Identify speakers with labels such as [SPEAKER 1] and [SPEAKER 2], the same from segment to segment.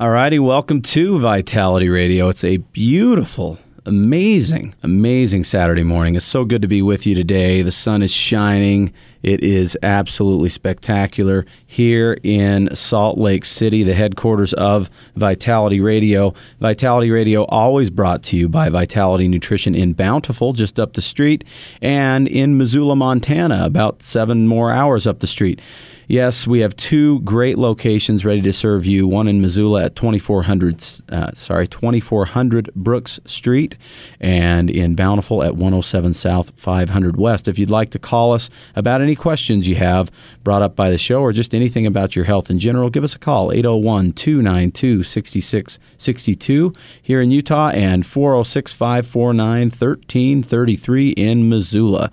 [SPEAKER 1] All righty, welcome to Vitality Radio. It's a beautiful, amazing, amazing Saturday morning. It's so good to be with you today. The sun is shining. It is absolutely spectacular here in Salt Lake City, the headquarters of Vitality Radio. Vitality Radio always brought to you by Vitality Nutrition in Bountiful, just up the street, and in Missoula, Montana, about seven more hours up the street. Yes, we have two great locations ready to serve you. One in Missoula at 2400, uh, sorry, 2400 Brooks Street, and in Bountiful at 107 South, 500 West. If you'd like to call us about any questions you have brought up by the show or just anything about your health in general, give us a call 801 292 6662 here in Utah and 406 549 1333 in Missoula.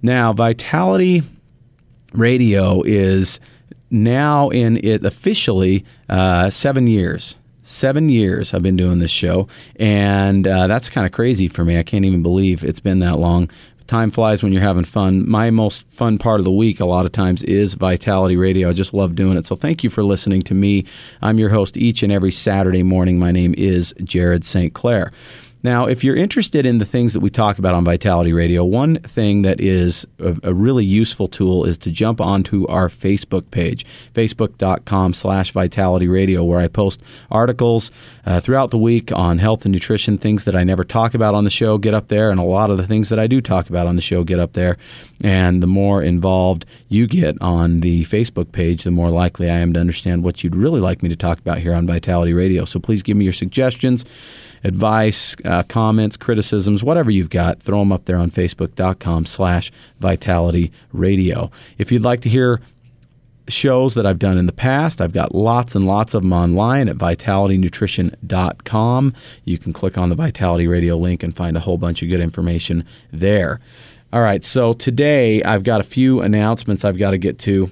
[SPEAKER 1] Now, Vitality radio is now in it officially uh, seven years. Seven years I've been doing this show, and uh, that's kind of crazy for me. I can't even believe it's been that long. Time flies when you're having fun. My most fun part of the week, a lot of times, is Vitality Radio. I just love doing it. So thank you for listening to me. I'm your host each and every Saturday morning. My name is Jared St. Clair. Now, if you're interested in the things that we talk about on Vitality Radio, one thing that is a, a, really useful tool is to jump onto our Facebook page, facebook.com slash Vitality Radio, where I post articles uh, throughout the week on health and nutrition, things that I never talk about on the show get up there, and a lot of the things that I do talk about on the show get up there. And the more involved you get on the Facebook page, the more likely I am to understand what you'd really like me to talk about here on Vitality Radio. So please give me your suggestions advice, uh, comments, criticisms, whatever you've got, throw them up there on facebook.com slash vitality radio. If you'd like to hear shows that I've done in the past. I've got lots and lots of them online at vitalitynutrition.com. You can click on the Vitality Radio link and find a whole bunch of good information there. All right, so today I've got a few announcements I've got to get to,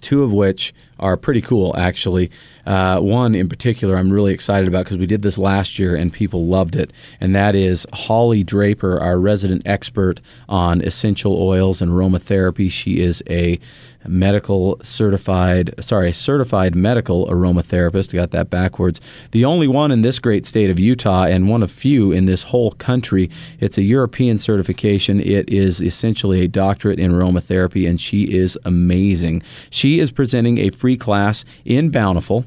[SPEAKER 1] two of which are pretty cool, actually. Uh, one in particular, I'm really excited about because we did this last year and people loved it, and that is Holly Draper, our resident expert on essential oils and aromatherapy. She is a medical certified, sorry, certified medical aromatherapist. Got that backwards. The only one in this great state of Utah and one of few in this whole country. It's a European certification. It is essentially a doctorate in aromatherapy, and she is amazing. She is presenting a free class in Bountiful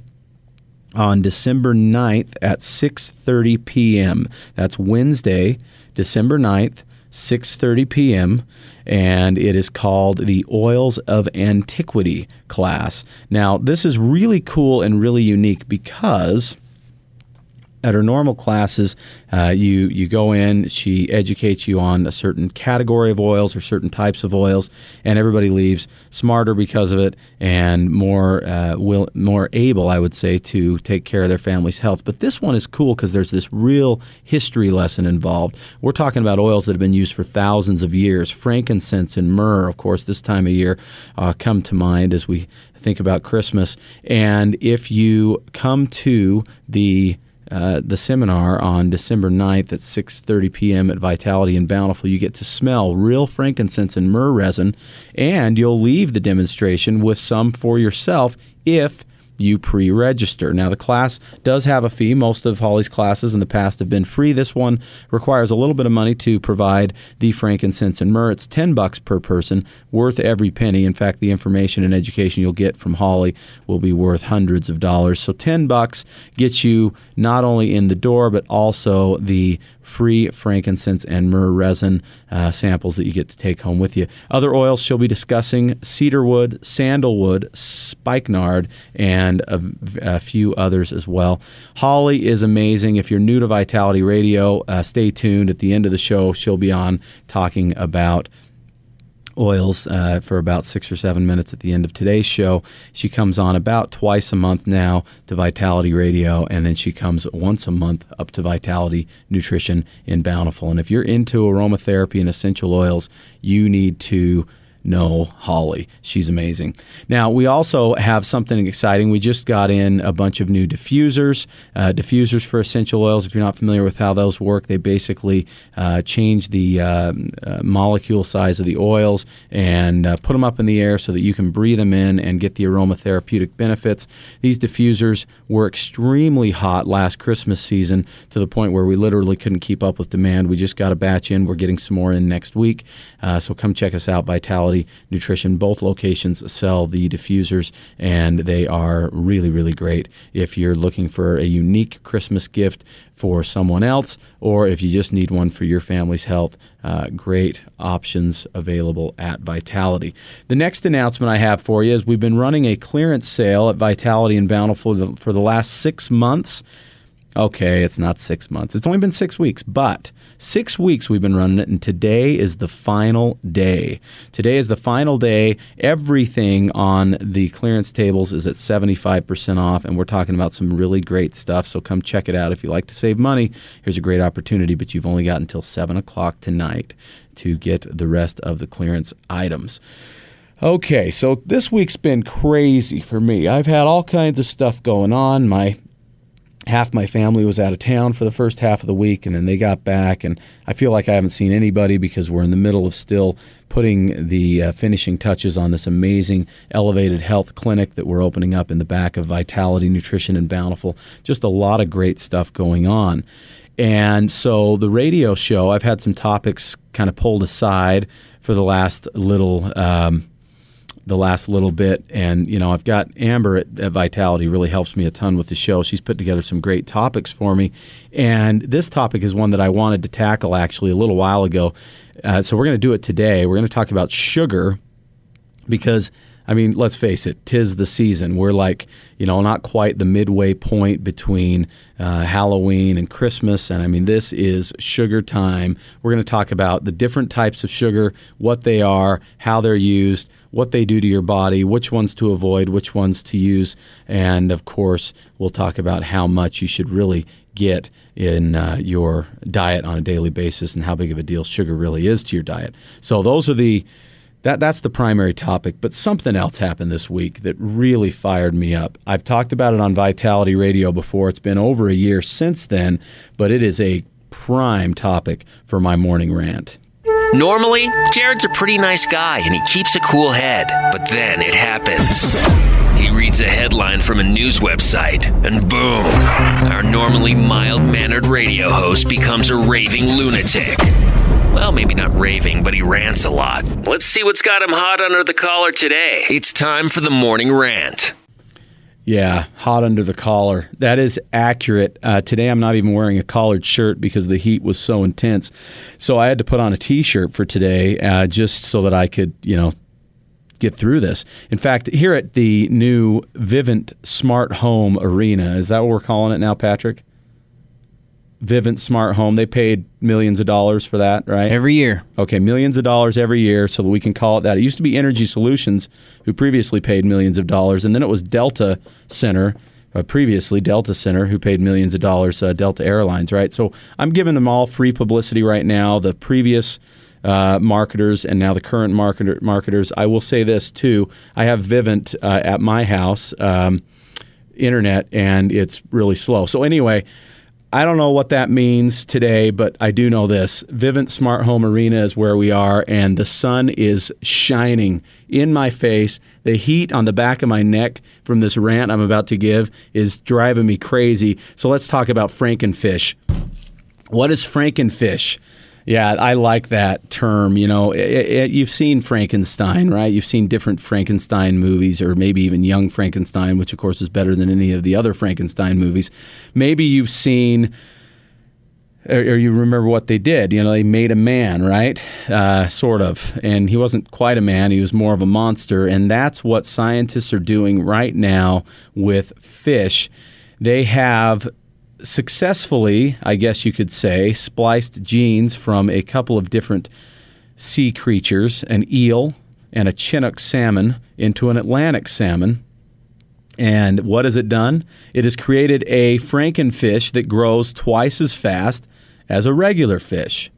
[SPEAKER 1] on December 9th at 6:30 p.m. That's Wednesday, December 9th, 6:30 p.m. and it is called the Oils of Antiquity class. Now, this is really cool and really unique because at her normal classes, uh, you you go in. She educates you on a certain category of oils or certain types of oils, and everybody leaves smarter because of it and more uh, will more able, I would say, to take care of their family's health. But this one is cool because there's this real history lesson involved. We're talking about oils that have been used for thousands of years. Frankincense and myrrh, of course, this time of year uh, come to mind as we think about Christmas. And if you come to the uh, the seminar on December 9th at 6:30 p.m. at Vitality and Bountiful. You get to smell real frankincense and myrrh resin, and you'll leave the demonstration with some for yourself if you pre register. Now, the class does have a fee. Most of Holly's classes in the past have been free. This one requires a little bit of money to provide the frankincense and myrrh. It's 10 bucks per person, worth every penny. In fact, the information and education you'll get from Holly will be worth hundreds of dollars. So 10 bucks gets you not only in the door, but also the free frankincense and myrrh resin uh, samples that you get to take home with you. Other oils she'll be discussing cedarwood, sandalwood, spikenard, and a, a few others as well. Holly is amazing. If you're new to Vitality Radio, uh, stay tuned. At the end of the show, she'll be on talking about oils uh, for about six or seven minutes at the end of today's show. She comes on about twice a month now to Vitality Radio, and then she comes once a month up to Vitality Nutrition in Bountiful. And if you're into aromatherapy and essential oils, you need to know Holly. She's amazing. Now, we also have something exciting. We just got in a bunch of new diffusers, uh, diffusers for essential oils. If you're not familiar with how those work, they basically uh, change the uh, uh molecule size of the oils and uh, put them up in the air so that you can breathe them in and get the aromatherapeutic benefits. These diffusers were extremely hot last Christmas season to the point where we literally couldn't keep up with demand. We just got a batch in. We're getting some more in next week. Uh, so come check us out, Vitality Nutrition. Both locations sell the diffusers, and they are really, really great if you're looking for a unique Christmas gift for someone else, or if you just need one for your family's health, uh, great options available at Vitality. The next announcement I have for you is we've been running a clearance sale at Vitality and Bountiful for the last six months. Okay, it's not six months. It's only been six weeks, but six weeks we've been running it, and today is the final day. Today is the final day. Everything on the clearance tables is at 75% off, and we're talking about some really great stuff. So come check it out if you like to save money. Here's a great opportunity, but you've only got until 7 o'clock tonight to get the rest of the clearance items. Okay, so this week's been crazy for me. I've had all kinds of stuff going on. My half my family was out of town for the first half of the week and then they got back and i feel like i haven't seen anybody because we're in the middle of still putting the uh, finishing touches on this amazing elevated health clinic that we're opening up in the back of vitality nutrition and bountiful. Just a lot of great stuff going on. And so the radio show i've had some topics kind of pulled aside for the last little um, the last little bit. And, you know, I've got Amber at, at, Vitality really helps me a ton with the show. She's put together some great topics for me. And this topic is one that I wanted to tackle actually a little while ago. Uh, so we're going to do it today. We're going to talk about sugar because. I mean, let's face it, tis the season. We're like, you know, not quite the midway point between uh, Halloween and Christmas. And I mean, this is sugar time. We're going to talk about the different types of sugar, what they are, how they're used, what they do to your body, which ones to avoid, which ones to use, and of course, we'll talk about how much you should really get in uh, your diet on a daily basis and how big of a deal sugar really is to your diet. So those are the that that's the primary topic, but something else happened this week that really fired me up. I've talked about it on Vitality Radio before. It's been over a year since then, but it is a prime topic for my morning rant.
[SPEAKER 2] Normally, Jared's a pretty nice guy and he keeps a cool head, but then it happens. He reads a headline from a news website, and boom, our normally mild mannered radio host becomes a raving lunatic. Well, maybe not raving, but he rants a lot. Let's see what's got him hot under the collar today. It's time for the morning rant.
[SPEAKER 1] Yeah, hot under the collar. That is accurate. Uh, today I'm not even wearing a collared shirt because the heat was so intense. So I had to put on a t-shirt for today uh, just so that I could, you know, get through this. In fact, here at the new Vivint Smart Home Arena, is that what we're calling it now, Patrick? Vivint Smart Home. They paid millions of dollars for that, right?
[SPEAKER 3] Every year.
[SPEAKER 1] Okay, millions of dollars every year, so that we can call it that. It used to be Energy Solutions, who previously paid millions of dollars, and then it was Delta Center, uh, previously Delta Center, who paid millions of dollars, uh, Delta Airlines, right? So I'm giving them all free publicity right now. The previous uh, marketers and now the current marketer, marketers. I will say this too: I have Vivint uh, at my house. Um, internet and it's really slow. So anyway, I don't know what that means today, but I do know this. Vivint Smart Home Arena is where we are, and the sun is shining in my face. The heat on the back of my neck from this rant I'm about to give is driving me crazy. So let's talk about Frankenfish. What is Frankenfish? Yeah, I like that term. You know, it, it, you've seen Frankenstein, right? You've seen different Frankenstein movies, or maybe even Young Frankenstein, which of course is better than any of the other Frankenstein movies. Maybe you've seen, or, or you remember what they did. You know, they made a man, right? Uh, sort of, and he wasn't quite a man; he was more of a monster. And that's what scientists are doing right now with fish. They have successfully, I guess you could say, spliced genes from a couple of different sea creatures, an eel and a Chinook salmon, into an Atlantic salmon. And what has it done? It has created a frankenfish that grows twice as fast as a regular fish.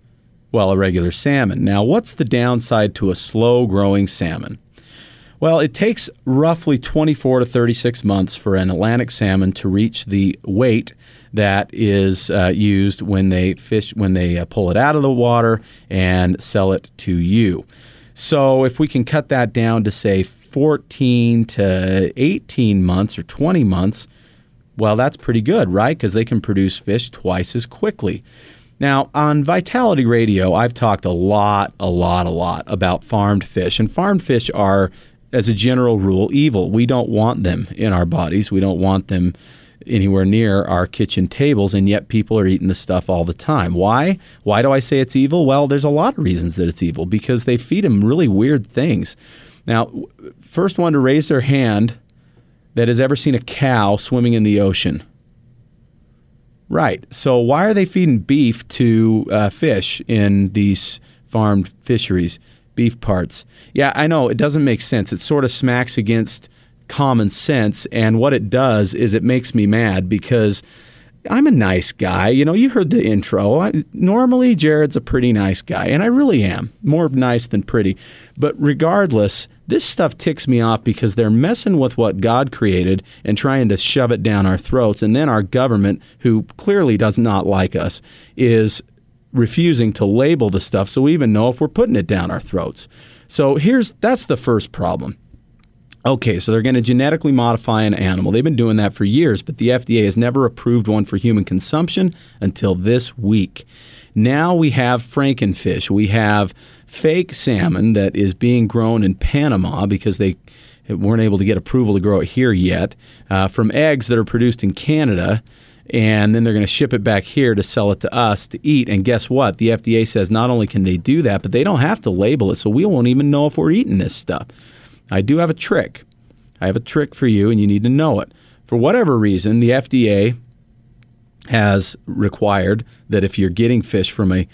[SPEAKER 1] well, a regular salmon. Now, what's the downside to a slow growing salmon? Well, it takes roughly 24 to 36 months for an Atlantic salmon to reach the weight that is uh, used when they fish when they uh, pull it out of the water and sell it to you. So, if we can cut that down to say 14 to 18 months or 20 months, well, that's pretty good, right? Because they can produce fish twice as quickly. Now, on Vitality Radio, I've talked a lot, a lot, a lot about farmed fish. And farmed fish are, as a general rule, evil. We don't want them in our bodies. We don't want them anywhere near our kitchen tables, and yet people are eating this stuff all the time. Why? Why do I say it's evil? Well, there's a lot of reasons that it's evil because they feed them really weird things. Now, first one to raise their hand that has ever seen a cow swimming in the ocean. Right. So why are they feeding beef to uh, fish in these farmed fisheries? Beef parts. Yeah, I know it doesn't make sense. It sort of smacks against common sense, and what it does is it makes me mad because I'm a nice guy. You know, you heard the intro. I, normally, Jared's a pretty nice guy, and I really am more nice than pretty. But regardless, this stuff ticks me off because they're messing with what God created and trying to shove it down our throats. And then our government, who clearly does not like us, is refusing to label the stuff so we even know if we're putting it down our throats. So here's that's the first problem. Okay, so they're going to genetically modify an animal. They've been doing that for years, but the FDA has never approved one for human consumption until this week. Now we have frankenfish. We have fake salmon that is being grown in Panama because they weren't able to get approval to grow it here yet, uh, from eggs that are produced in Canada. And then they're going to ship it back here to sell it to us to eat. And guess what? The FDA says not only can they do that, but they don't have to label it, so we won't even know if we're eating this stuff. I do have a trick. I have a trick for you, and you need to know it. For whatever reason, the FDA has required that if you're getting fish from a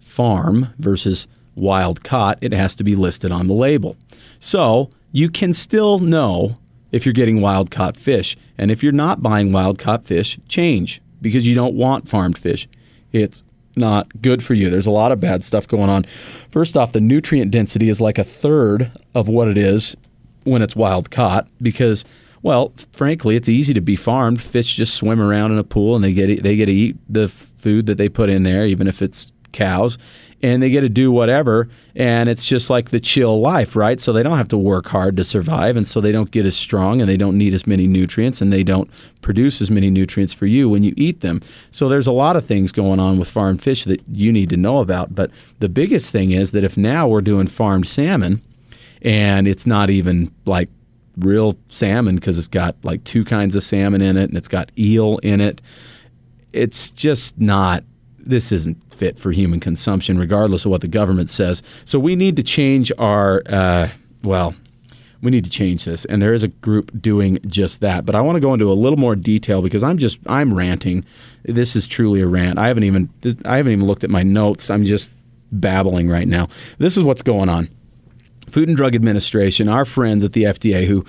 [SPEAKER 1] farm versus wild caught, it has to be listed on the label. So you can still know if you're getting wild caught fish. And if you're not buying wild caught fish, change because you don't want farmed fish. It's not good for you. There's a lot of bad stuff going on. First off, the nutrient density is like a third of what it is when it's wild caught because well, frankly, it's easy to be farmed. Fish just swim around in a pool and they get they get to eat the food that they put in there even if it's cows and they get to do whatever and it's just like the chill life right? So they don't have to work hard to survive and so they don't get as strong and they don't need as many nutrients and they don't produce as many nutrients for you when you eat them. So there's a lot of things going on with farmed fish that you need to know about but the biggest thing is that if now we're doing farmed salmon and it's not even like real salmon because it's got like two kinds of salmon in it and it's got eel in it it's just not this isn't fit for human consumption, regardless of what the government says. So we need to change our, uh, well, we need to change this. And there is a group doing just that. But I want to go into a little more detail because I'm just, I'm ranting. This is truly a rant. I haven't even, this, I haven't even looked at my notes. I'm just babbling right now. This is what's going on. Food and Drug Administration, our friends at the FDA who,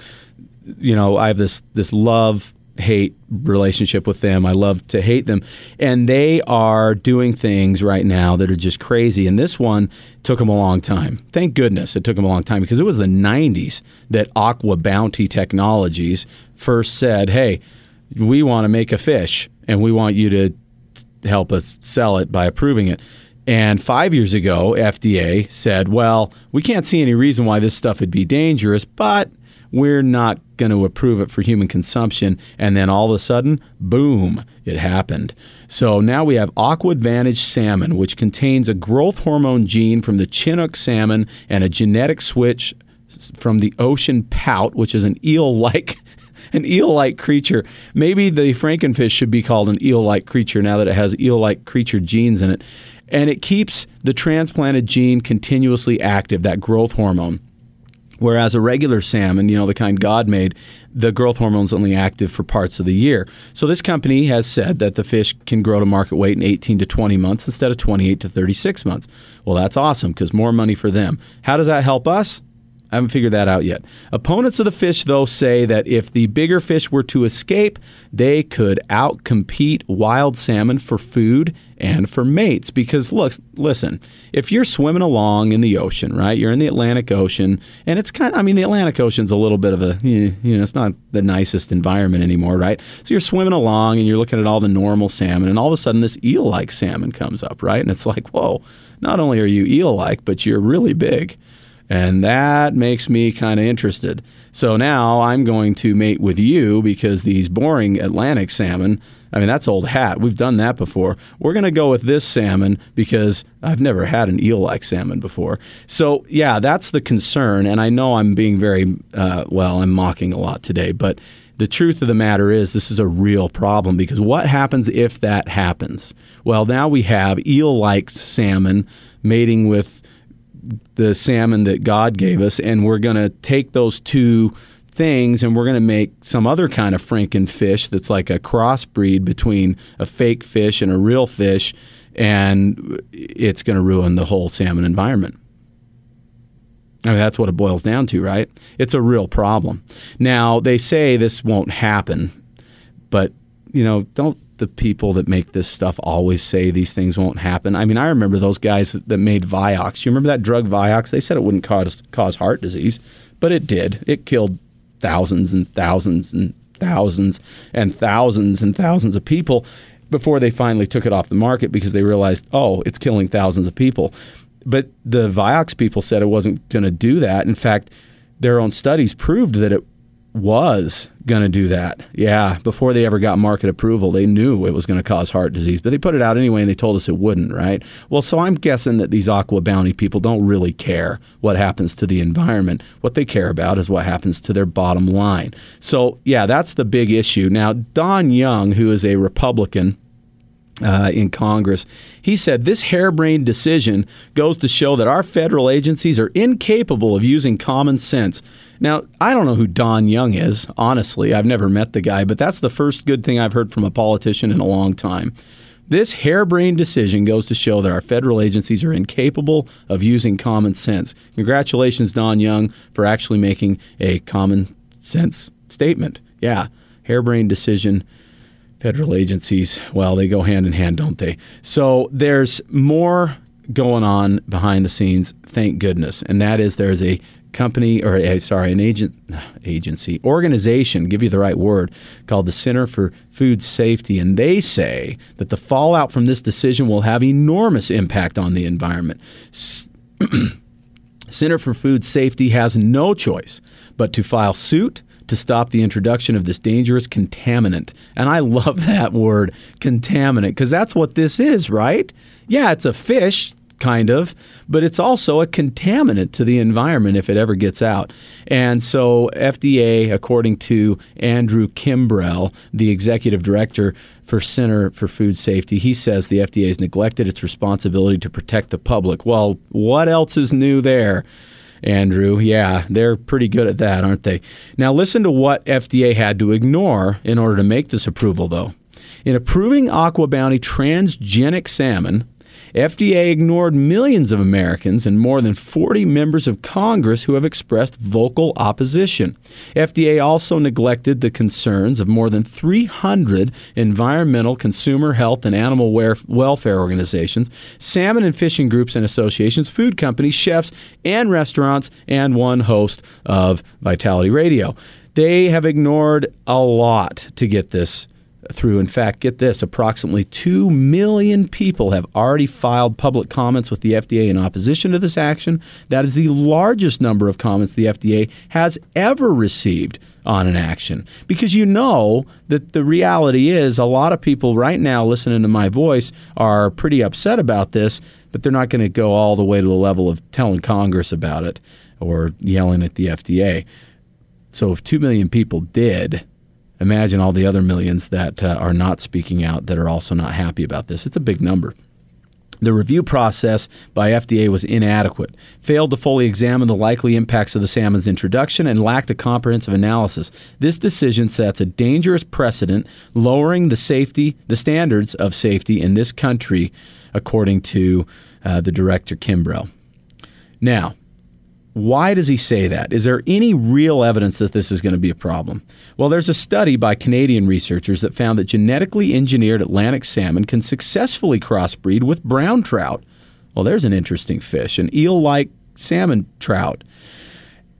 [SPEAKER 1] you know, I have this, this love hate relationship with them. I love to hate them. And they are doing things right now that are just crazy. And this one took them a long time. Thank goodness it took them a long time because it was the 90s that Aqua Bounty Technologies first said, hey, we want to make a fish and we want you to help us sell it by approving it. And five years ago, FDA said, well, we can't see any reason why this stuff would be dangerous, but we're not going to approve it for human consumption. And then all of a sudden, boom, it happened. So now we have Aqua Advantage salmon, which contains a growth hormone gene from the Chinook salmon and a genetic switch from the ocean pout, which is an eel-like an eel-like creature. Maybe the frankenfish should be called an eel-like creature now that it has eel-like creature genes in it. And it keeps the transplanted gene continuously active, that growth hormone. Whereas a regular salmon, you know, the kind God made, the growth hormone's only active for parts of the year. So this company has said that the fish can grow to market weight in 18 to 20 months instead of 28 to 36 months. Well, that's awesome because more money for them. How does that help us? I haven't figured that out yet. Opponents of the fish, though, say that if the bigger fish were to escape, they could outcompete wild salmon for food and for mates. Because, look, listen, if you're swimming along in the ocean, right? You're in the Atlantic Ocean, and it's kind of, I mean, the Atlantic Ocean's a little bit of a, eh, you know, it's not the nicest environment anymore, right? So you're swimming along and you're looking at all the normal salmon, and all of a sudden this eel like salmon comes up, right? And it's like, whoa, not only are you eel like, but you're really big. And that makes me kind of interested. So now I'm going to mate with you because these boring Atlantic salmon, I mean, that's old hat. We've done that before. We're going to go with this salmon because I've never had an eel like salmon before. So, yeah, that's the concern. And I know I'm being very, uh, well, I'm mocking a lot today, but the truth of the matter is this is a real problem because what happens if that happens? Well, now we have eel like salmon mating with the salmon that God gave us, and we're going to take those two things and we're going to make some other kind of frankenfish that's like a crossbreed between a fake fish and a real fish, and it's going to ruin the whole salmon environment. I mean, that's what it boils down to, right? It's a real problem. Now, they say this won't happen, but, you know, don't the people that make this stuff always say these things won't happen. I mean, I remember those guys that made Vioxx. You remember that drug Vioxx? They said it wouldn't cause cause heart disease, but it did. It killed thousands and thousands and thousands and thousands and thousands of people before they finally took it off the market because they realized, oh, it's killing thousands of people. But the Vioxx people said it wasn't going to do that. In fact, their own studies proved that it was going to do that. Yeah, before they ever got market approval, they knew it was going to cause heart disease, but they put it out anyway and they told us it wouldn't, right? Well, so I'm guessing that these aqua bounty people don't really care what happens to the environment. What they care about is what happens to their bottom line. So, yeah, that's the big issue. Now, Don Young, who is a Republican, uh, in Congress. He said this harebrained decision goes to show that our federal agencies are incapable of using common sense. Now, I don't know who Don Young is, honestly. I've never met the guy, but that's the first good thing I've heard from a politician in a long time. This harebrained decision goes to show that our federal agencies are incapable of using common sense. Congratulations, Don Young, for actually making a common sense statement. Yeah, harebrained decision federal agencies, well, they go hand in hand, don't they? So there's more going on behind the scenes, thank goodness. And that is there's a company or a, sorry, an agent agency organization, give you the right word, called the Center for Food Safety and they say that the fallout from this decision will have enormous impact on the environment. Center for Food Safety has no choice but to file suit to stop the introduction of this dangerous contaminant. And I love that word, contaminant, because that's what this is, right? Yeah, it's a fish, kind of, but it's also a contaminant to the environment if it ever gets out. And so, FDA, according to Andrew Kimbrell, the executive director for Center for Food Safety, he says the FDA has neglected its responsibility to protect the public. Well, what else is new there? Andrew. Yeah, they're pretty good at that, aren't they? Now, listen to what FDA had to ignore in order to make this approval, though. In approving Aqua Bounty transgenic salmon, FDA ignored millions of Americans and more than 40 members of Congress who have expressed vocal opposition. FDA also neglected the concerns of more than 300 environmental, consumer health, and animal welfare organizations, salmon and fishing groups and associations, food companies, chefs, and restaurants, and one host of Vitality Radio. They have ignored a lot to get this through. In fact, get this approximately 2 million people have already filed public comments with the FDA in opposition to this action. That is the largest number of comments the FDA has ever received on an action. Because you know that the reality is a lot of people right now listening to my voice are pretty upset about this, but they're not going to go all the way to the level of telling Congress about it or yelling at the FDA. So if 2 million people did, Imagine all the other millions that uh, are not speaking out that are also not happy about this. It's a big number. The review process by FDA was inadequate, failed to fully examine the likely impacts of the salmon's introduction, and lacked a comprehensive analysis. This decision sets a dangerous precedent, lowering the safety, the standards of safety in this country, according to uh, the director Kimbrell. Now, Why does he say that? Is there any real evidence that this is going to be a problem? Well, there's a study by Canadian researchers that found that genetically engineered Atlantic salmon can successfully crossbreed with brown trout. Well, there's an interesting fish, an eel like salmon trout.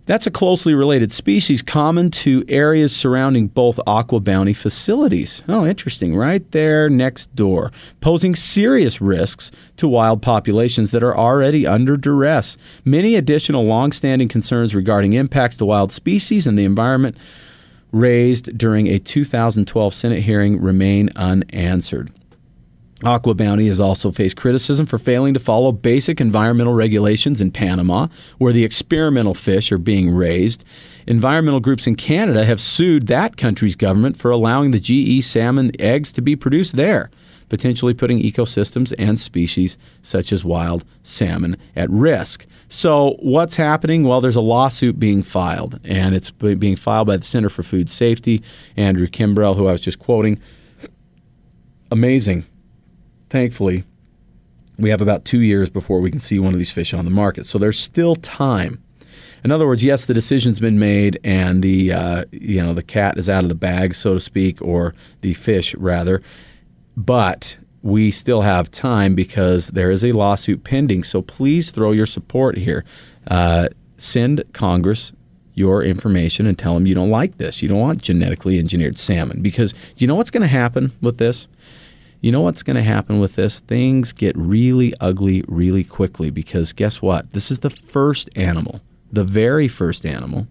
[SPEAKER 1] That's a closely related species common to areas surrounding both Aqua Bounty facilities. Oh, interesting. Right there next door, posing serious risks to wild populations that are already under duress. Many additional longstanding concerns regarding impacts to wild species and the environment raised during a 2012 Senate hearing remain unanswered. Aqua Bounty has also faced criticism for failing to follow basic environmental regulations in Panama, where the experimental fish are being raised. Environmental groups in Canada have sued that country's government for allowing the GE salmon eggs to be produced there, potentially putting ecosystems and species such as wild salmon at risk. So, what's happening? Well, there's a lawsuit being filed, and it's being filed by the Center for Food Safety, Andrew Kimbrell, who I was just quoting. Amazing thankfully, we have about two years before we can see one of these fish on the market. So there's still time. In other words, yes, the decision's been made, and the uh, you know the cat is out of the bag, so to speak, or the fish rather. But we still have time because there is a lawsuit pending. So please throw your support here. Uh, send Congress your information and tell them you don't like this. You don't want genetically engineered salmon because you know what's going to happen with this you know what's going to happen with this? Things get really ugly really quickly because guess what? This is the first animal, the very first animal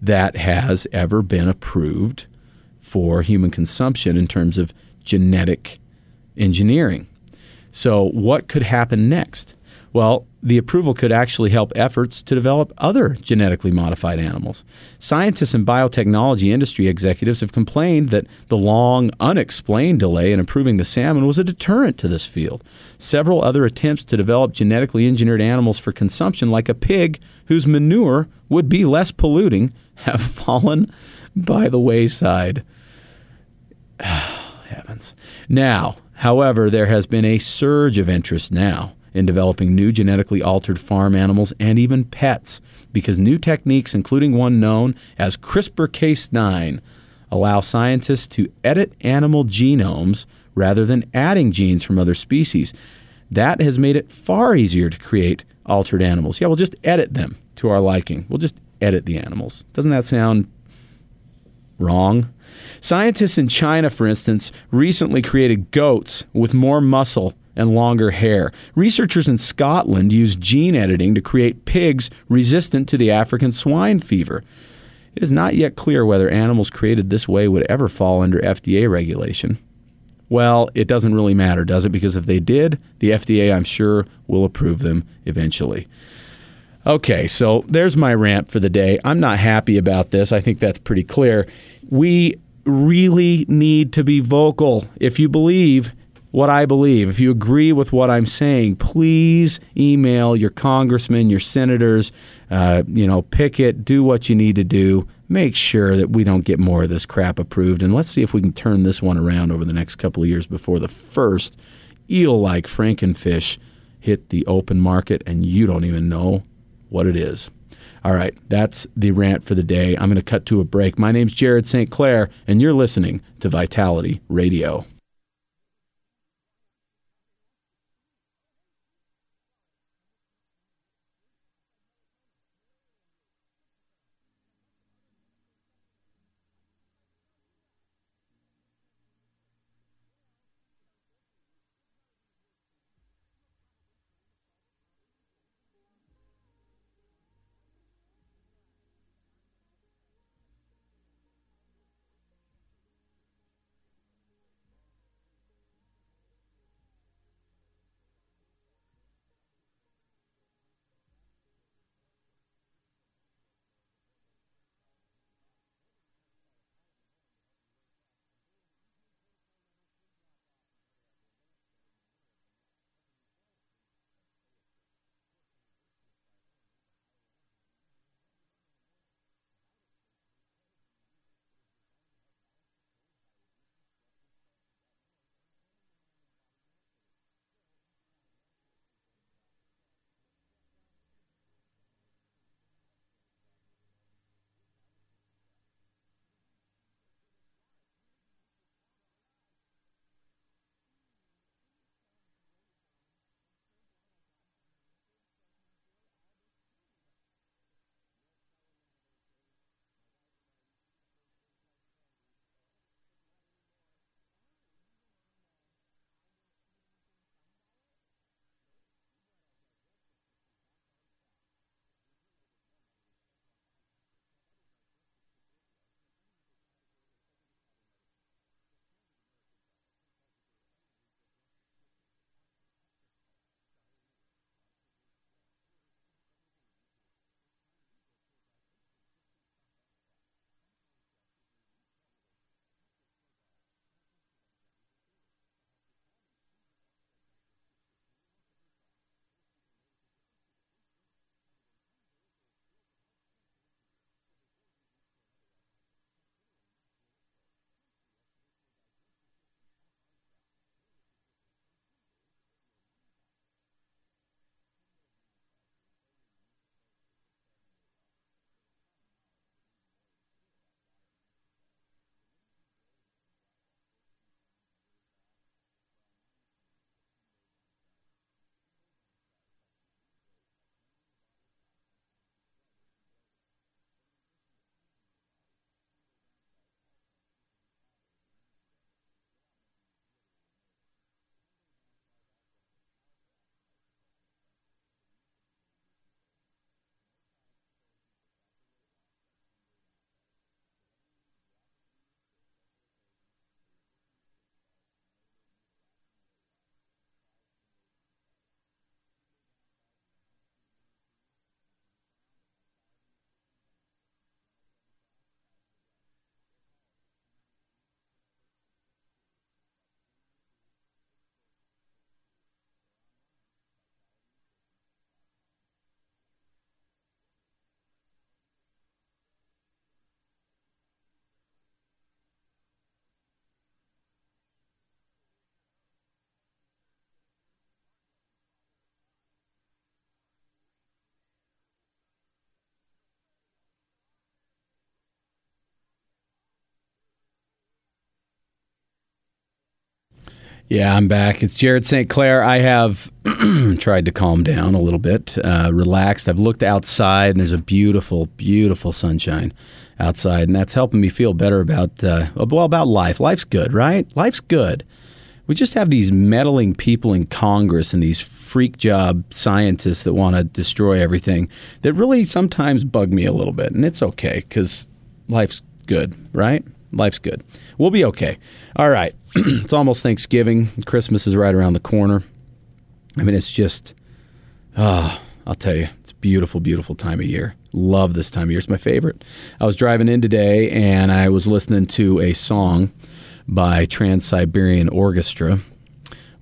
[SPEAKER 1] that has ever been approved for human consumption in terms of genetic engineering. So, what could happen next? Well, the approval could actually help efforts to develop other genetically modified animals. Scientists and biotechnology industry executives have complained that the long, unexplained delay in approving the salmon was a deterrent to this field. Several other attempts to develop genetically engineered animals for consumption, like a pig whose manure would be less polluting, have fallen by the wayside. Heavens. Now, however, there has been a surge of interest now in developing new genetically altered farm animals and even pets because new techniques, including one known as CRISPR Cas9, allow scientists to edit animal genomes rather than adding genes from other species. That has made it far easier to create altered animals. Yeah, we'll just edit them to our liking. We'll just edit the animals. Doesn't that sound wrong? Scientists in China, for instance, recently created goats with more muscle and longer hair. Researchers in Scotland used gene editing to create pigs resistant to the African swine fever. It is not yet clear whether animals created this way would ever fall under FDA regulation. Well, it doesn't really matter, does it? Because if they did, the FDA, I'm sure, will approve them eventually. Okay, so there's my rant for the day. I'm not happy about this. I think that's pretty clear. We really need to be vocal. If you believe what I believe. If you agree with what I'm saying, please email your congressmen, your senators, uh, you know, pick it, do what you need to do. Make sure that we don't get more of this crap approved. And let's see if we can turn this one around over the next couple of years before the first eel like Frankenfish hit the open market and you don't even know what it is. All right, that's the rant for the day. I'm going to cut to a break. My name's Jared St. Clair, and you're listening to Vitality Radio. Yeah, I'm back. It's Jared St. Clair. I have tried to calm down a little bit, uh, relaxed. I've looked outside, and there's a beautiful, beautiful sunshine outside, and that's helping me feel better about uh, well about life. Life's good, right? Life's good. We just have these meddling people in Congress and these freak job scientists that want to destroy everything that really sometimes bug me a little bit, and it's okay because life's good, right? Life's good. We'll be okay. All right. it's almost Thanksgiving. Christmas is right around the corner. I mean, it's just, oh, I'll tell you, it's beautiful, beautiful time of year. Love this time of year. It's my favorite. I was driving in today and I was listening to a song by Trans Siberian Orchestra.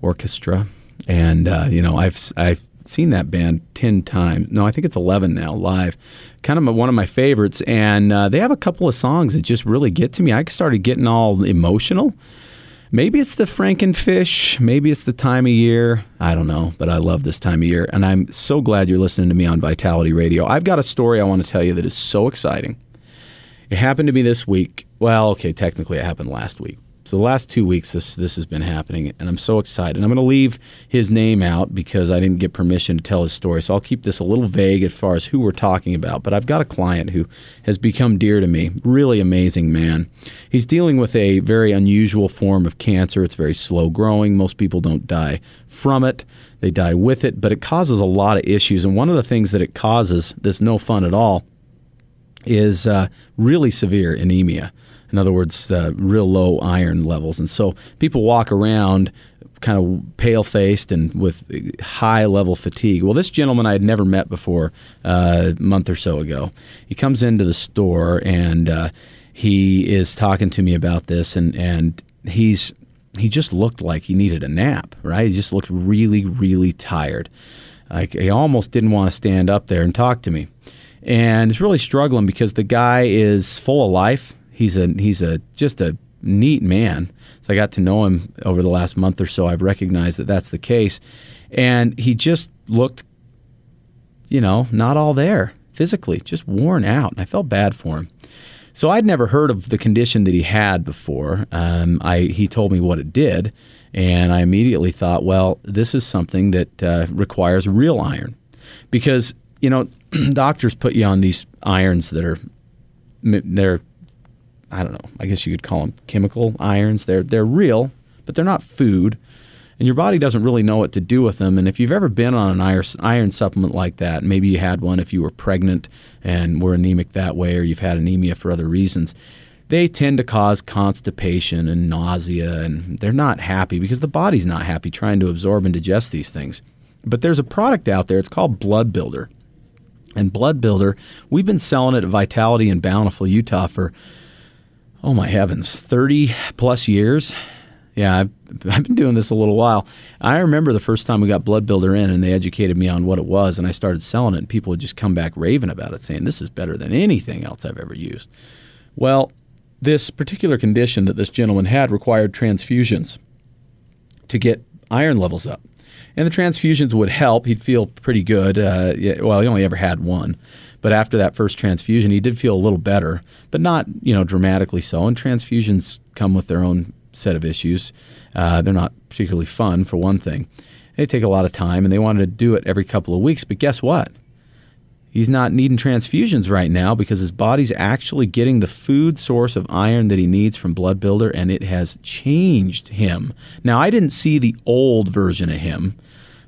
[SPEAKER 1] Orchestra. And, uh, you know, I've, I've seen that band 10 times. No, I think it's 11 now live. Kind of one of my favorites. And uh, they have a couple of songs that just really get to me. I started getting all emotional. Maybe it's the Frankenfish. Maybe it's the time of year. I don't know, but I love this time of year. And I'm so glad you're listening to me on Vitality Radio. I've got a story I want to tell you that is so exciting. It happened to me this week. Well, okay, technically it happened last week. So the last two weeks, this this has been happening, and I'm so excited. And I'm going to leave his name out because I didn't get permission to tell his story. So I'll keep this a little vague as far as who we're talking about. But I've got a client who has become dear to me. Really amazing man. He's dealing with a very unusual form of cancer. It's very slow growing. Most people don't die from it. They die with it, but it causes a lot of issues. And one of the things that it causes that's no fun at all is uh, really severe anemia. In other words, uh, real low iron levels. And so people walk around kind of pale faced and with high level fatigue. Well, this gentleman I had never met before uh, a month or so ago. He comes into the store and uh, he is talking to me about this, and, and he's he just looked like he needed a nap, right? He just looked really, really tired. Like he almost didn't want to stand up there and talk to me. And he's really struggling because the guy is full of life he's a he's a just a neat man. So I got to know him over the last month or so. I've recognized that that's the case, and he just looked, you know, not all there physically, just worn out. And I felt bad for him. So I'd never heard of the condition that he had before. Um, I he told me what it did, and I immediately thought, well, this is something that uh, requires real iron, because you know doctors put you on these irons that are they're I don't know. I guess you could call them chemical irons. They're they're real, but they're not food, and your body doesn't really know what to do with them. And if you've ever been on an iron, iron supplement like that, maybe you had one if you were pregnant and were anemic that way, or you've had anemia for other reasons. They tend to cause constipation and nausea, and they're not happy because the body's not happy trying to absorb and digest these things. But there's a product out there. It's called Blood Builder. And Blood Builder, we've been selling it at Vitality in Bountiful, Utah for oh my heavens, 30 plus years. Yeah, I've, I've been doing this a little while. I remember the first time we got Blood Builder in and they educated me on what it was, and I started selling it, and people would just come back raving about it, saying, This is better than anything else I've ever used. Well, this particular condition that this gentleman had required transfusions to get iron levels up. And the transfusions would help. He'd feel pretty good. Uh, well, he only ever had one. But after that first transfusion, he did feel a little better, but not you know dramatically so. And transfusions come with their own set of issues. Uh, they're not particularly fun, for one thing. They take a lot of time, and they wanted to do it every couple of weeks. But guess what? He's not needing transfusions right now because his body's actually getting the food source of iron that he needs from Blood Builder, and it has changed him. Now, I didn't see the old version of him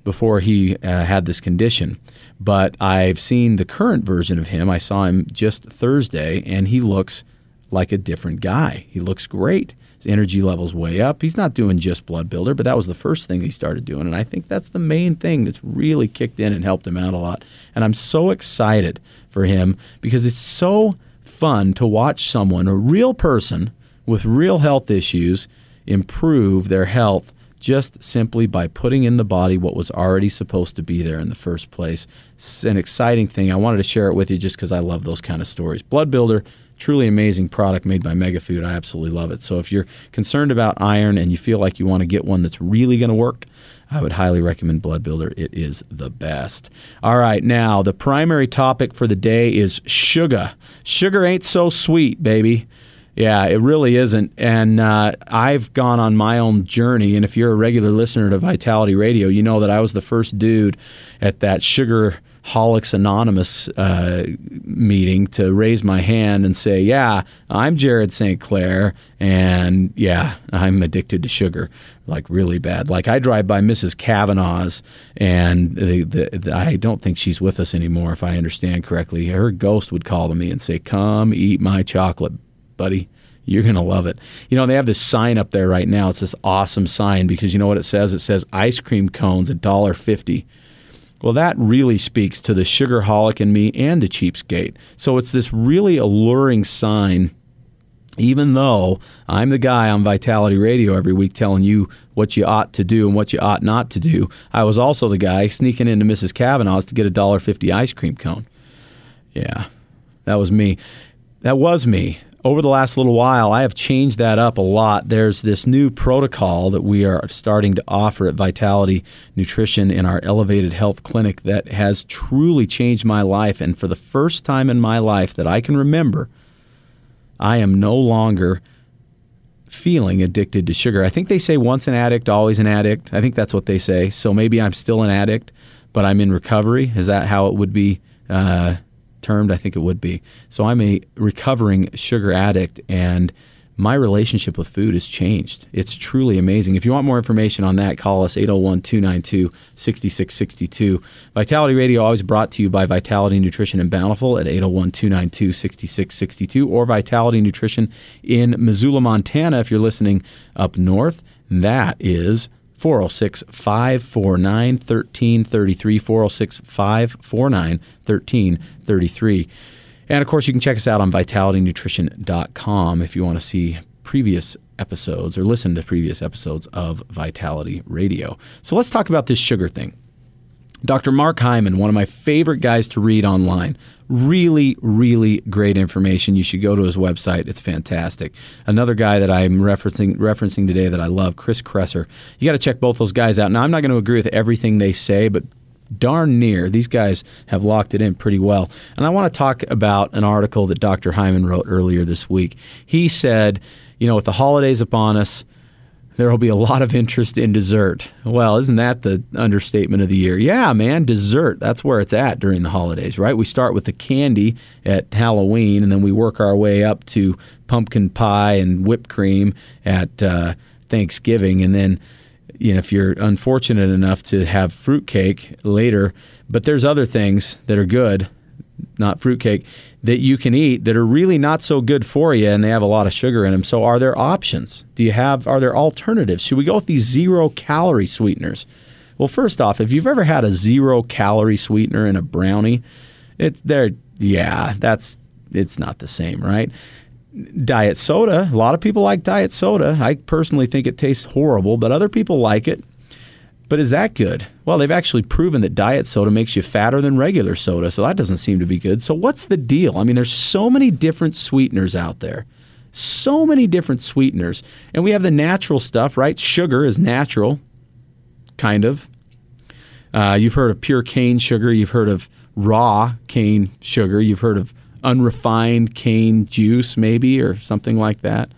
[SPEAKER 1] before he uh, had this condition. But I've seen the current version of him. I saw him just Thursday, and he looks like a different guy. He looks great. His energy level's way up. He's not doing just blood builder, but that was the first thing he started doing. And I think that's the main thing that's really kicked in and helped him out a lot. And I'm so excited for him because it's so fun to watch someone, a real person with real health issues, improve their health just simply by putting in the body what was already supposed to be there in the first place. It's an exciting thing. I wanted to share it with you just because I love those kind of stories. Blood Builder, truly amazing product made by Megafood. I absolutely love it. So if you're concerned about iron and you feel like you want to get one that's really going to work, I would highly recommend Blood Builder. It is the best. All right, now the primary topic for the day is sugar. Sugar ain't so sweet, baby. Yeah, it really isn't. And uh, I've gone on my own journey. And if you're a regular listener to Vitality Radio, you know that I was the first dude at that sugar Holics Anonymous uh, meeting to raise my hand and say, Yeah, I'm Jared St. Clair, and yeah, I'm addicted to sugar, like really bad. Like I drive by Mrs. Cavanaugh's, and the, the, the, I don't think she's with us anymore, if I understand correctly. Her ghost would call to me and say, Come eat my chocolate, buddy. You're going to love it. You know, they have this sign up there right now. It's this awesome sign because you know what it says? It says ice cream cones, $1.50. Well, that really speaks to the sugar holic in me and the cheapskate. So it's this really alluring sign, even though I'm the guy on Vitality Radio every week telling you what you ought to do and what you ought not to do. I was also the guy sneaking into Mrs. Cavanaugh's to get a $1.50 ice cream cone. Yeah, that was me. That was me over the last little while, I have changed that up a lot. There's this new protocol that we are starting to offer at Vitality Nutrition in our Elevated Health Clinic that has truly changed my life. And for the first time in my life that I can remember, I am no longer feeling addicted to sugar. I think they say once an addict, always an addict. I think that's what they say. So maybe I'm still an addict, but I'm in recovery. Is that how it would be? Uh, termed, I think it would be. So I'm a recovering sugar addict, and my relationship with food has changed. It's truly amazing. If you want more information on that, call us 801 292 6662. Vitality Radio always brought to you by Vitality Nutrition and Bountiful at 801 292 6662 or Vitality Nutrition in Missoula, Montana, if you're listening up north. That is 406 549 1333. 406 549 1333. And of course, you can check us out on vitalitynutrition.com if you want to see previous episodes or listen to previous episodes of Vitality Radio. So let's talk about this sugar thing. Dr. Mark Hyman, one of my favorite guys to read online. Really, really great information. You should go to his website. It's fantastic. Another guy that I'm referencing referencing today that I love, Chris Kresser. You got to check both those guys out. Now, I'm not going to agree with everything they say, but darn near these guys have locked it in pretty well. And I want to talk about an article that Dr. Hyman wrote earlier this week. He said, you know, with the holidays upon us, there will be a lot of interest in dessert. Well, isn't that the understatement of the year? Yeah, man, dessert. That's where it's at during the holidays, right? We start with the candy at Halloween, and then we work our way up to pumpkin pie and whipped cream at uh, Thanksgiving, and then you know if you're unfortunate enough to have fruitcake later. But there's other things that are good, not fruitcake that you can eat that are really not so good for you and they have a lot of sugar in them. So are there options? Do you have are there alternatives? Should we go with these zero calorie sweeteners? Well, first off, if you've ever had a zero calorie sweetener in a brownie, it's there yeah, that's it's not the same, right? Diet soda, a lot of people like diet soda. I personally think it tastes horrible, but other people like it. But is that good? Well, they've actually proven that diet soda makes you fatter than regular soda, so that doesn't seem to be good. So what's the deal? I mean, there's so many different sweeteners out there. So many different sweeteners. And we have the natural stuff, right? Sugar is natural, kind of. Uh, you've heard of pure cane sugar, you've heard of raw cane sugar, you've heard of unrefined cane juice, maybe, or something like that.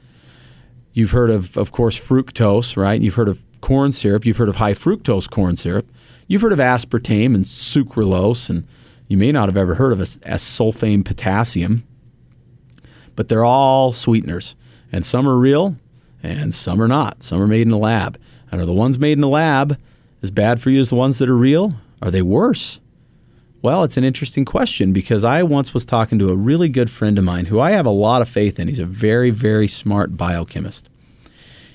[SPEAKER 1] You've heard of, of course, fructose, right? You've heard of corn syrup. You've heard of high fructose corn syrup. You've heard of aspartame and sucralose, and you may not have ever heard of as sulfame potassium. But they're all sweeteners, and some are real, and some are not. Some are made in the lab. And are the ones made in the lab as bad for you as the ones that are real? Are they worse? Well, it's an interesting question because I once was talking to a really good friend of mine who I have a lot of faith in. He's a very, very smart biochemist.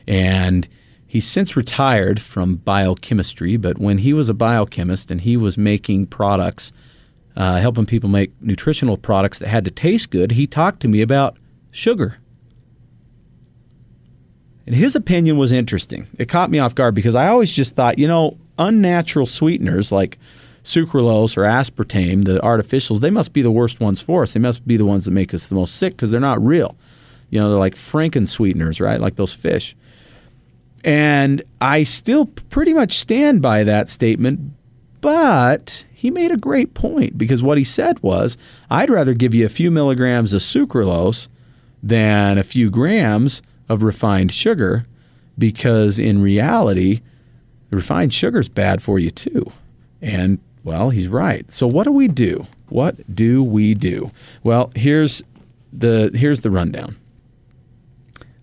[SPEAKER 1] And He's since retired from biochemistry, but when he was a biochemist and he was making products, uh, helping people make nutritional products that had to taste good, he talked to me about sugar. And his opinion was interesting. It caught me off guard because I always just thought, you know, unnatural sweeteners like sucralose or aspartame, the artificials, they must be the worst ones for us. They must be the ones that make us the most sick because they're not real. You know, they're like Franken sweeteners, right? Like those fish. And I still pretty much stand by that statement, but he made a great point because what he said was I'd rather give you a few milligrams of sucralose than a few grams of refined sugar because in reality, refined sugar is bad for you too. And well, he's right. So what do we do? What do we do? Well, here's the here's the rundown.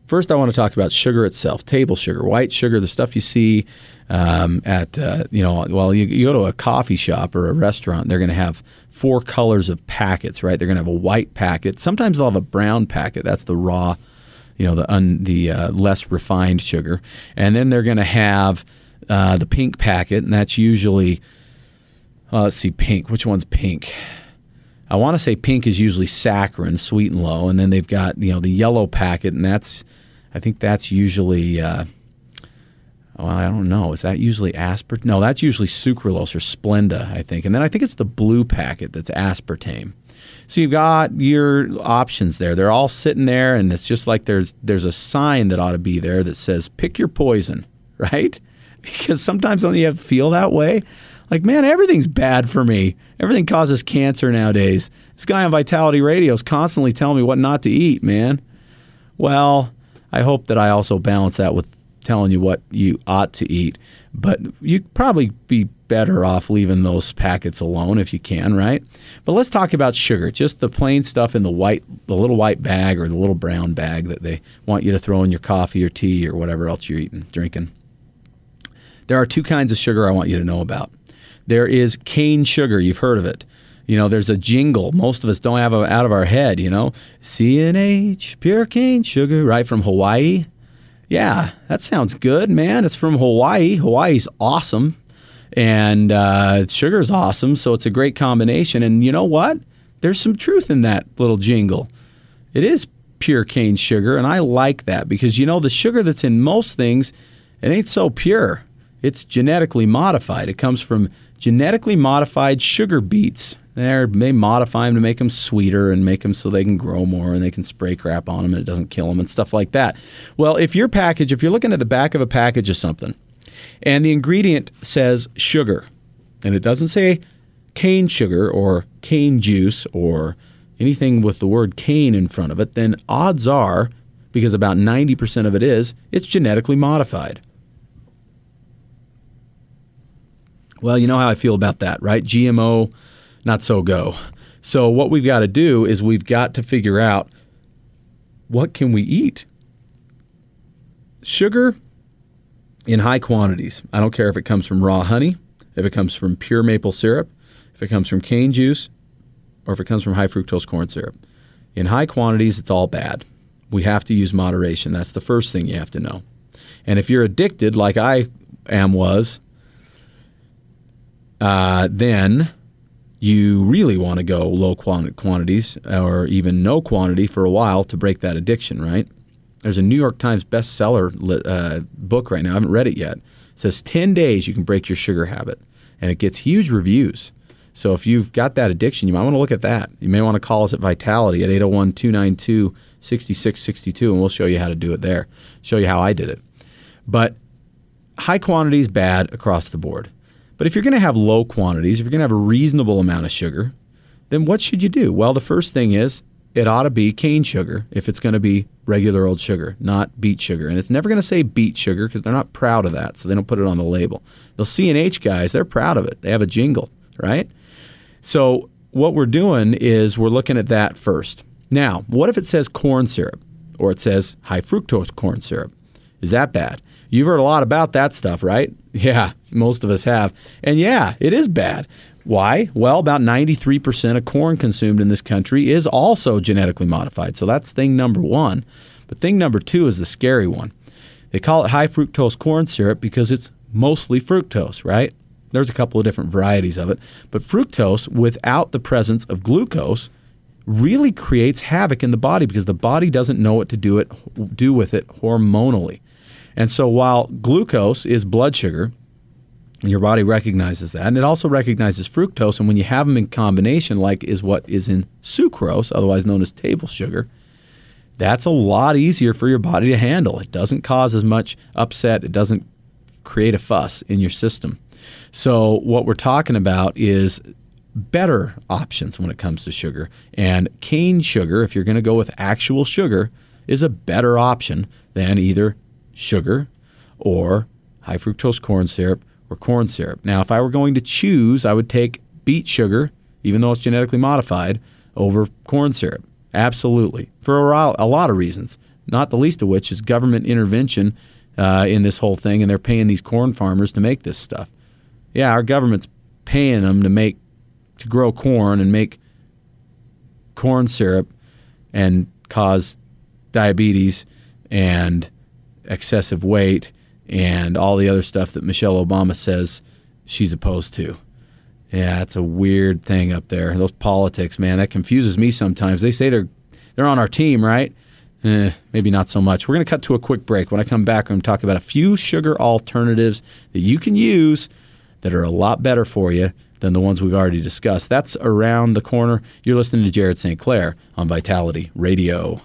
[SPEAKER 1] First, I want to talk about sugar itself, table sugar, white sugar, the stuff you see um, at, uh, you know, well, you, you, go to a coffee shop or a restaurant, they're going to have four colors of packets, right? They're going to have a white packet. Sometimes they'll have a brown packet. That's the raw, you know, the, un, the uh, less refined sugar. And then they're going to have uh, the pink packet, and that's usually, let's see, pink. Which one's pink? I want to say pink is usually saccharin, sweet and low, and then they've got you know the yellow packet, and that's I think that's usually. Uh, well, I don't know. Is that usually aspartame? No, that's usually sucralose or Splenda, I think. And then I think it's the blue packet that's aspartame. So you've got your options there. They're all sitting there, and it's just like there's there's a sign that ought to be there that says "Pick your poison," right? Because sometimes don't you feel that way? Like, man, everything's bad for me. Everything causes cancer nowadays. This guy on Vitality Radio is constantly telling me what not to eat, man. Well, I hope that I also balance that with telling you what you ought to eat. But you'd probably be better off leaving those packets alone if you can, right? But let's talk about sugar, just the plain stuff in the white, the little white bag or the little brown bag that they want you to throw in your coffee or tea or whatever else you're eating, drinking. There are two kinds of sugar I want you to know about. There is cane sugar. You've heard of it. You know, there's a jingle. Most of us don't have it out of our head, you know. C&H, pure cane sugar, right from Hawaii. Yeah, that sounds good, man. It's from Hawaii. Hawaii's awesome. And uh, sugar's awesome. So it's a great combination. And you know what? There's some truth in that little jingle. It is pure cane sugar. And I like that because, you know, the sugar that's in most things, it ain't so pure. It's genetically modified. It comes from genetically modified sugar beets. They modify them to make them sweeter and make them so they can grow more and they can spray crap on them and it doesn't kill them and stuff like that. Well, if your package, if you're looking at the back of a package of something and the ingredient says sugar and it doesn't say cane sugar or cane juice or anything with the word cane in front of it, then odds are, because about 90% of it is, it's genetically modified. Well, you know how I feel about that, right? GMO, not so go. So what we've got to do is we've got to figure out what can we eat? Sugar in high quantities. I don't care if it comes from raw honey, if it comes from pure maple syrup, if it comes from cane juice, or if it comes from high fructose corn syrup. In high quantities, it's all bad. We have to use moderation. That's the first thing you have to know. And if you're addicted, like I am was, uh, then you really want to go low quantities or even no quantity for a while to break that addiction, right? There's a New York Times bestseller uh, book right now. I haven't read it yet. It says 10 days you can break your sugar habit, and it gets huge reviews. So if you've got that addiction, you might want to look at that. You may want to call us at Vitality at 801 292 6662, and we'll show you how to do it there, show you how I did it. But high quantity is bad across the board. But if you're going to have low quantities, if you're going to have a reasonable amount of sugar, then what should you do? Well, the first thing is it ought to be cane sugar if it's going to be regular old sugar, not beet sugar. And it's never going to say beet sugar because they're not proud of that, so they don't put it on the label. The C&H guys, they're proud of it. They have a jingle, right? So what we're doing is we're looking at that first. Now, what if it says corn syrup or it says high fructose corn syrup? Is that bad? You've heard a lot about that stuff, right? Yeah, most of us have. And yeah, it is bad. Why? Well, about 93% of corn consumed in this country is also genetically modified. So that's thing number one. But thing number two is the scary one. They call it high fructose corn syrup because it's mostly fructose, right? There's a couple of different varieties of it. But fructose, without the presence of glucose, really creates havoc in the body because the body doesn't know what to do it do with it hormonally. And so while glucose is blood sugar, your body recognizes that, and it also recognizes fructose. And when you have them in combination, like is what is in sucrose, otherwise known as table sugar, that's a lot easier for your body to handle. It doesn't cause as much upset. It doesn't create a fuss in your system. So what we're talking about is better options when it comes to sugar. And cane sugar, if you're going to go with actual sugar, is a better option than either sugar or high fructose corn syrup or corn syrup. Now, if I were going to choose, I would take beet sugar, even though it's genetically modified, over corn syrup. Absolutely. For a lot of reasons, not the least of which is government intervention uh, in this whole thing, and they're paying these corn farmers to make this stuff. Yeah, our government's paying them to make to grow corn and make corn syrup and cause diabetes and excessive weight and all the other stuff that Michelle Obama says she's opposed to. Yeah, it's a weird thing up there. Those politics, man, that confuses me sometimes. They say they're they're on our team, right? Eh, maybe not so much. We're going to cut to a quick break. When I come back, I'm going to talk about a few sugar alternatives that you can use that are a lot better for you than the ones we've already discussed. That's around the corner. You're listening to Jared St. Clair on Vitality Radio.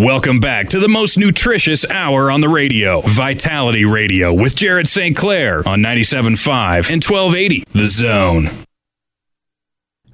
[SPEAKER 3] Welcome back to the most nutritious hour on the radio, Vitality Radio, with Jared St. Clair on 97.5 and 1280 The Zone.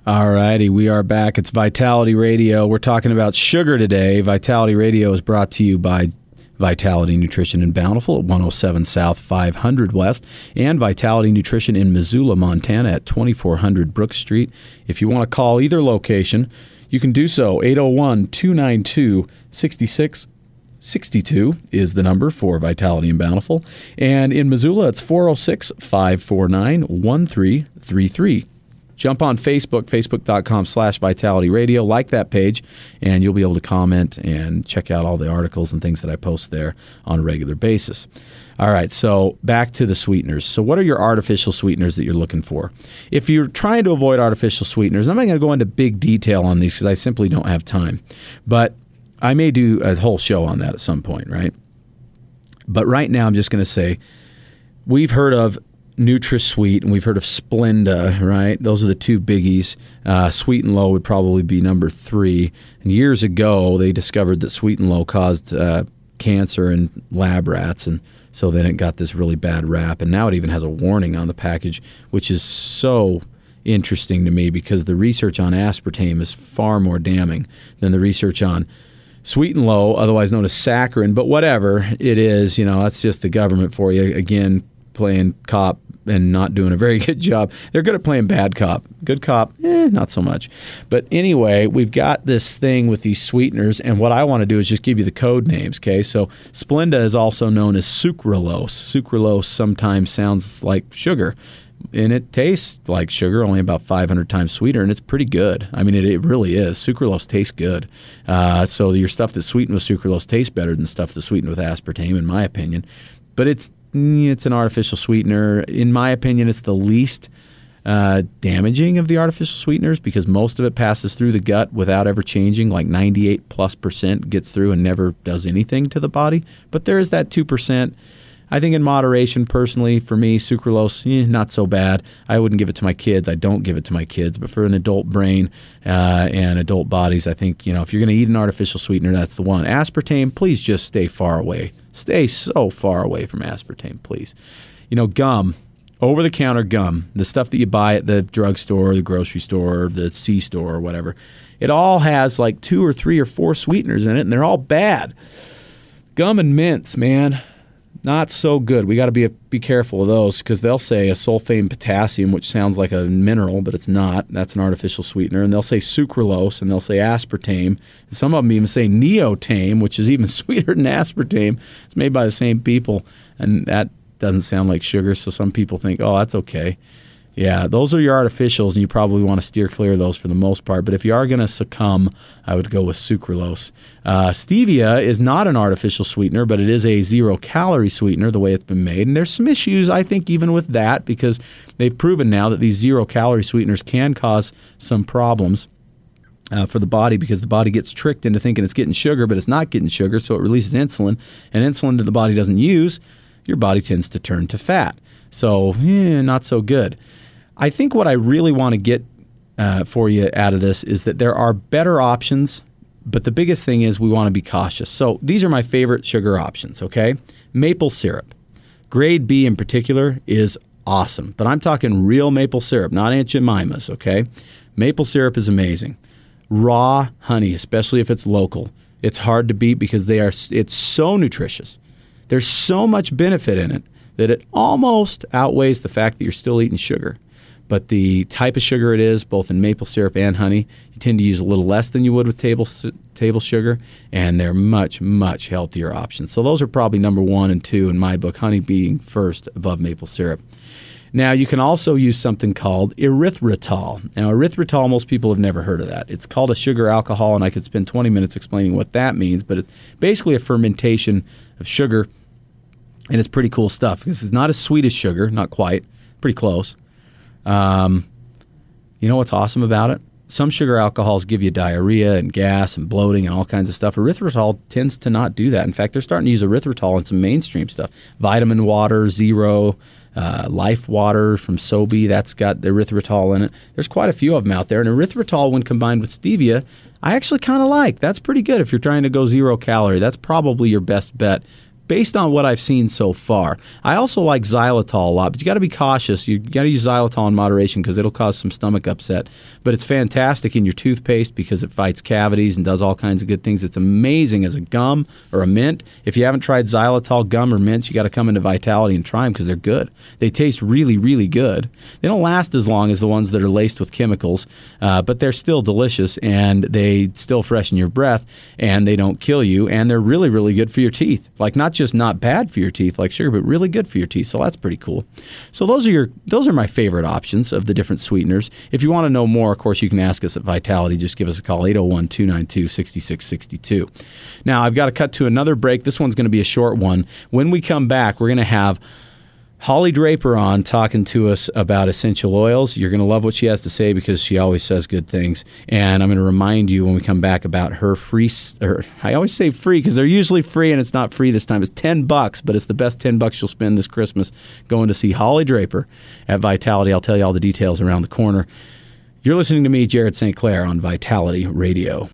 [SPEAKER 1] All righty, we are back. It's Vitality Radio. We're talking about sugar today. Vitality Radio is brought to you by Vitality Nutrition in Bountiful at 107 South 500 West and Vitality Nutrition in Missoula, Montana at 2400 Brook Street. If you want to call either location, you can do so. 801 292 6662 is the number for Vitality and Bountiful. And in Missoula, it's 406 549 1333. Jump on Facebook, facebook.com slash Vitality Radio. Like that page, and you'll be able to comment and check out all the articles and things that I post there on a regular basis. All right, so back to the sweeteners. So, what are your artificial sweeteners that you're looking for? If you're trying to avoid artificial sweeteners, I'm not going to go into big detail on these because I simply don't have time. But I may do a whole show on that at some point, right? But right now, I'm just going to say we've heard of NutraSweet and we've heard of Splenda, right? Those are the two biggies. Uh, Sweet and Low would probably be number three. And years ago, they discovered that Sweet and Low caused uh, cancer in lab rats, and so then it got this really bad rap. And now it even has a warning on the package, which is so interesting to me because the research on aspartame is far more damning than the research on sweet and low, otherwise known as saccharin. But whatever it is, you know, that's just the government for you. Again, playing cop and not doing a very good job. They're good at playing bad cop. Good cop, eh, not so much. But anyway, we've got this thing with these sweeteners, and what I want to do is just give you the code names, okay? So Splenda is also known as sucralose. Sucralose sometimes sounds like sugar. And it tastes like sugar, only about 500 times sweeter, and it's pretty good. I mean, it, it really is. Sucralose tastes good. Uh, so your stuff that's sweetened with sucralose tastes better than stuff that's sweetened with aspartame, in my opinion. But it's it's an artificial sweetener. In my opinion, it's the least uh, damaging of the artificial sweeteners because most of it passes through the gut without ever changing. Like 98 plus percent gets through and never does anything to the body. But there is that 2%. I think in moderation, personally, for me, sucralose, eh, not so bad. I wouldn't give it to my kids. I don't give it to my kids. But for an adult brain uh, and adult bodies, I think, you know, if you're going to eat an artificial sweetener, that's the one. Aspartame, please just stay far away. Stay so far away from aspartame, please. You know, gum, over the counter gum, the stuff that you buy at the drugstore, the grocery store, the C store, or whatever, it all has like two or three or four sweeteners in it, and they're all bad. Gum and mints, man not so good. We got to be be careful of those because they'll say acesulfame potassium, which sounds like a mineral, but it's not. That's an artificial sweetener. And they'll say sucralose, and they'll say aspartame. Some of them even say neotame, which is even sweeter than aspartame. It's made by the same people, and that doesn't sound like sugar. So some people think, oh, that's okay. Yeah, those are your artificials, and you probably want to steer clear of those for the most part. But if you are going to succumb, I would go with sucralose. Uh, stevia is not an artificial sweetener, but it is a zero calorie sweetener the way it's been made. And there's some issues, I think, even with that, because they've proven now that these zero calorie sweeteners can cause some problems. Uh, for the body because the body gets tricked into thinking it's getting sugar, but it's not getting sugar, so it releases insulin. And insulin that the body doesn't use, your body tends to turn to fat. So, eh, not so good. I think what I really want to get uh, for you out of this is that there are better options, but the biggest thing is we want to be cautious. So these are my favorite sugar options, okay? Maple syrup. Grade B in particular is awesome, but I'm talking real maple syrup, not Aunt Jemima's, okay? Maple syrup is amazing. Raw honey, especially if it's local, it's hard to beat because they are it's so nutritious. There's so much benefit in it that it almost outweighs the fact that you're still eating sugar but the type of sugar it is, both in maple syrup and honey, you tend to use a little less than you would with table table sugar, and they're much much healthier options. So those are probably number one and two in my book. Honey being first above maple syrup. Now you can also use something called erythritol. Now erythritol, most people have never heard of that. It's called a sugar alcohol, and I could spend 20 minutes explaining what that means. But it's basically a fermentation of sugar, and it's pretty cool stuff because it's not as sweet as sugar, not quite, pretty close um, you know what's awesome about it? Some sugar alcohols give you diarrhea and gas and bloating and all kinds of stuff. Erythritol tends to not do that. In fact, they're starting to use erythritol in some mainstream stuff. Vitamin water, zero, uh, life water from SoBe, that's got erythritol in it. There's quite a few of them out there. And erythritol, when combined with stevia, I actually kind of like. That's pretty good if you're trying to go zero calorie. That's probably your best bet based on what I've seen so far. I also like xylitol a lot, but you got to be cautious. You got to use xylitol in moderation because it'll cause some stomach upset. But it's fantastic in your toothpaste because it fights cavities and does all kinds of good things. It's amazing as a gum or a mint. If you haven't tried xylitol gum or mints, you got to come into Vitality and try them because they're good. They taste really, really good. They don't last as long as the ones that are laced with chemicals, uh, but they're still delicious and they still freshen your breath and they don't kill you and they're really, really good for your teeth. Like not just not bad for your teeth like sugar, but really good for your teeth. So that's pretty cool. So those are your those are my favorite options of the different sweeteners. If you want to know more, of course, you can ask us at Vitality. Just give us a call 801-292-6662. Now, I've got to cut to another break. This one's going to be a short one. When we come back, we're going to have Holly Draper on talking to us about essential oils. You're going to love what she has to say because she always says good things. And I'm going to remind you when we come back about her free. Or I always say free because they're usually free, and it's not free this time. It's ten bucks, but it's the best ten bucks you'll spend this Christmas going to see Holly Draper at Vitality. I'll tell you all the details around the corner. You're listening to me, Jared St. Clair, on Vitality Radio.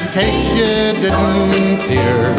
[SPEAKER 4] In case you didn't hear.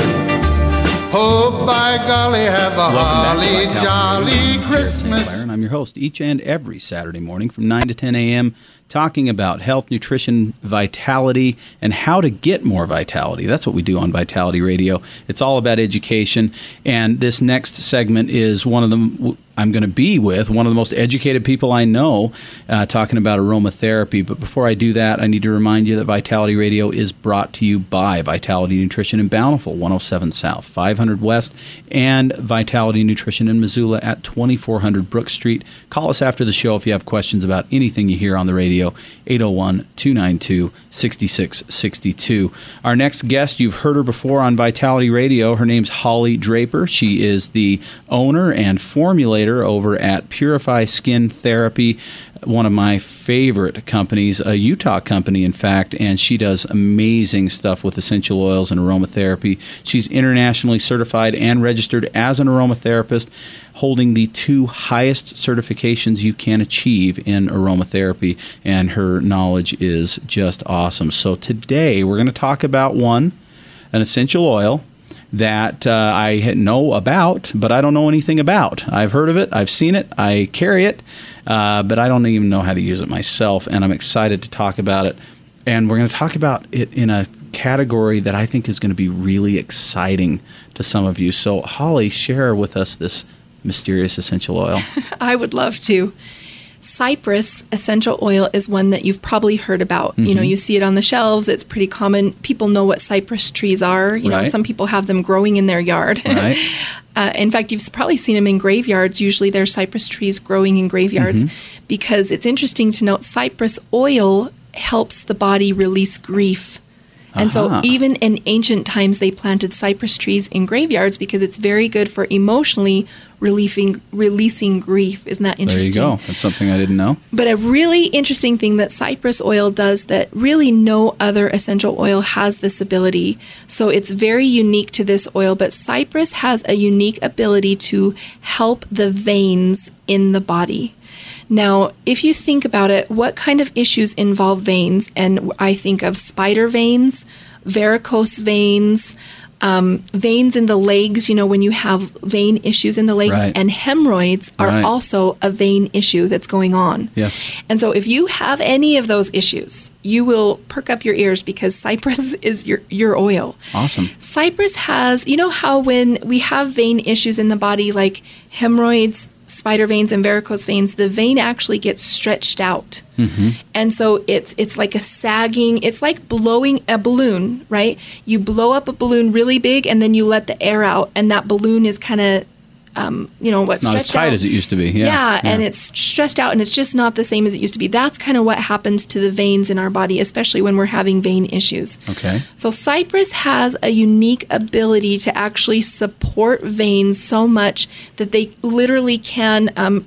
[SPEAKER 4] Oh, by golly, have a holly
[SPEAKER 1] back to Vitality
[SPEAKER 4] jolly. Christmas.
[SPEAKER 1] And I'm your host each and every Saturday morning from 9 to 10 a.m. talking about health, nutrition, vitality, and how to get more vitality. That's what we do on Vitality Radio. It's all about education. And this next segment is one of them. I'm going to be with one of the most educated people I know uh, talking about aromatherapy. But before I do that, I need to remind you that Vitality Radio is brought to you by Vitality Nutrition in Bountiful, 107 South, 500 West, and Vitality Nutrition in Missoula at 2400 Brook Street. Call us after the show if you have questions about anything you hear on the radio, 801 292 6662. Our next guest, you've heard her before on Vitality Radio. Her name's Holly Draper. She is the owner and formulator over at Purify Skin Therapy, one of my favorite companies, a Utah company, in fact, and she does amazing stuff with essential oils and aromatherapy. She's internationally certified and registered as an aromatherapist, holding the two highest certifications you can achieve in aromatherapy, and her knowledge is just awesome. So today we're going to talk about one, an essential oil that uh, I know about, but I don't know anything about. I've heard of it, I've seen it, I carry it, uh, but I don't even know how to use it myself, and I'm excited to talk about it. And we're going to talk about it in a category that I think is going to be really exciting to some of you. So, Holly, share with us this mysterious essential oil.
[SPEAKER 5] I would love to. Cypress essential oil is one that you've probably heard about. You
[SPEAKER 1] Mm-hmm.
[SPEAKER 5] know, you see it on the shelves, it's pretty common. People know what cypress trees are. You know, some people have them growing in their yard.
[SPEAKER 1] Right.
[SPEAKER 5] uh, in fact, you've probably seen them in graveyards. Usually there are cypress trees growing in graveyards
[SPEAKER 1] Mm-hmm.
[SPEAKER 5] because it's interesting to note cypress oil helps the body release grief. And
[SPEAKER 1] Aha.
[SPEAKER 5] so, even in ancient times, they planted cypress trees in graveyards because it's very good for emotionally relieving, releasing grief. Isn't that interesting?
[SPEAKER 1] There you go. That's something I didn't know.
[SPEAKER 5] But a really interesting thing that cypress oil does that really no other essential oil has this ability. So it's very unique to this oil, but cypress has a unique ability to help the veins in the body. Now, if you think about it, what kind of issues involve veins? And I think of spider veins, varicose veins, um, veins in the legs, you know, when you have vein issues in the legs,
[SPEAKER 1] Right.
[SPEAKER 5] and hemorrhoids are
[SPEAKER 1] Right.
[SPEAKER 5] also a vein issue that's going on.
[SPEAKER 1] Yes.
[SPEAKER 5] And so if you have any of those issues, you will perk up your ears because cypress is your, your oil.
[SPEAKER 1] Awesome.
[SPEAKER 5] Cypress has, you know how when we have vein issues in the body like hemorrhoids, spider veins and varicose veins, the vein actually gets stretched out. Mm-hmm. And so it's it's like a sagging, it's like blowing a balloon, right? You blow up a balloon really big and then you let the air out and that balloon is kind of um, you know what
[SPEAKER 1] It's not as tight
[SPEAKER 5] out.
[SPEAKER 1] as it used to be. Yeah.
[SPEAKER 5] Yeah, and it's stressed out and it's just not the same as it used to be. That's kind of what happens to the veins in our body, especially when we're having vein issues.
[SPEAKER 1] Okay.
[SPEAKER 5] So, cypress has a unique ability to actually support veins so much that they literally can, um,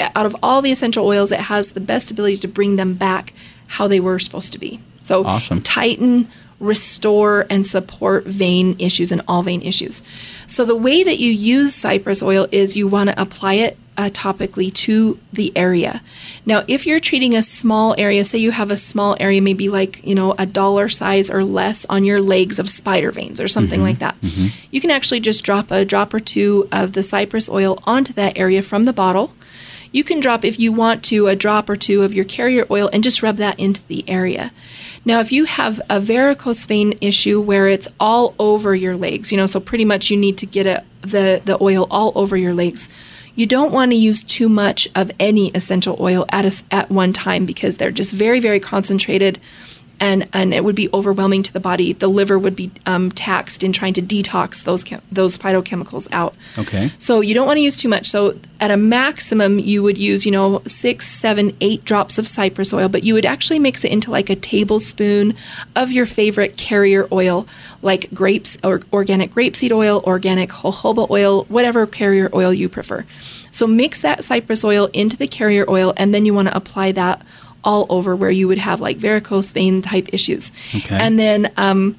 [SPEAKER 5] out of all the essential oils, it has the best ability to bring them back how they were supposed to be. So,
[SPEAKER 1] Awesome.
[SPEAKER 5] tighten, restore, and support vein issues and all vein issues. So, the way that you use cypress oil is you want to apply it uh, topically to the area. Now, if you're treating a small area, say you have a small area, maybe like, you know, a dollar size or less on your legs of spider veins or something like that, you can actually just drop a drop or two of the cypress oil onto that area from the bottle. You can drop, if you want to, a drop or two of your carrier oil and just rub that into the area. Now, if you have a varicose vein issue where it's all over your legs, you know, so pretty much you need to get a, the, the oil all over your legs, you don't want to use too much of any essential oil at, a at one time because they're just very, very concentrated and, and it would be overwhelming to the body. The liver would be um, taxed in trying to detox those, chem- those phytochemicals out.
[SPEAKER 1] Okay.
[SPEAKER 5] So you don't want to use too much. So at a maximum, you would use, you know, six, seven, eight drops of cypress oil, but you would actually mix it into like a tablespoon of your favorite carrier oil, like grapes or organic grapeseed oil, organic jojoba oil, whatever carrier oil you prefer. So mix that cypress oil into the carrier oil, and then you want to apply that all over where you would have like varicose vein type issues.
[SPEAKER 1] Okay.
[SPEAKER 5] And then um,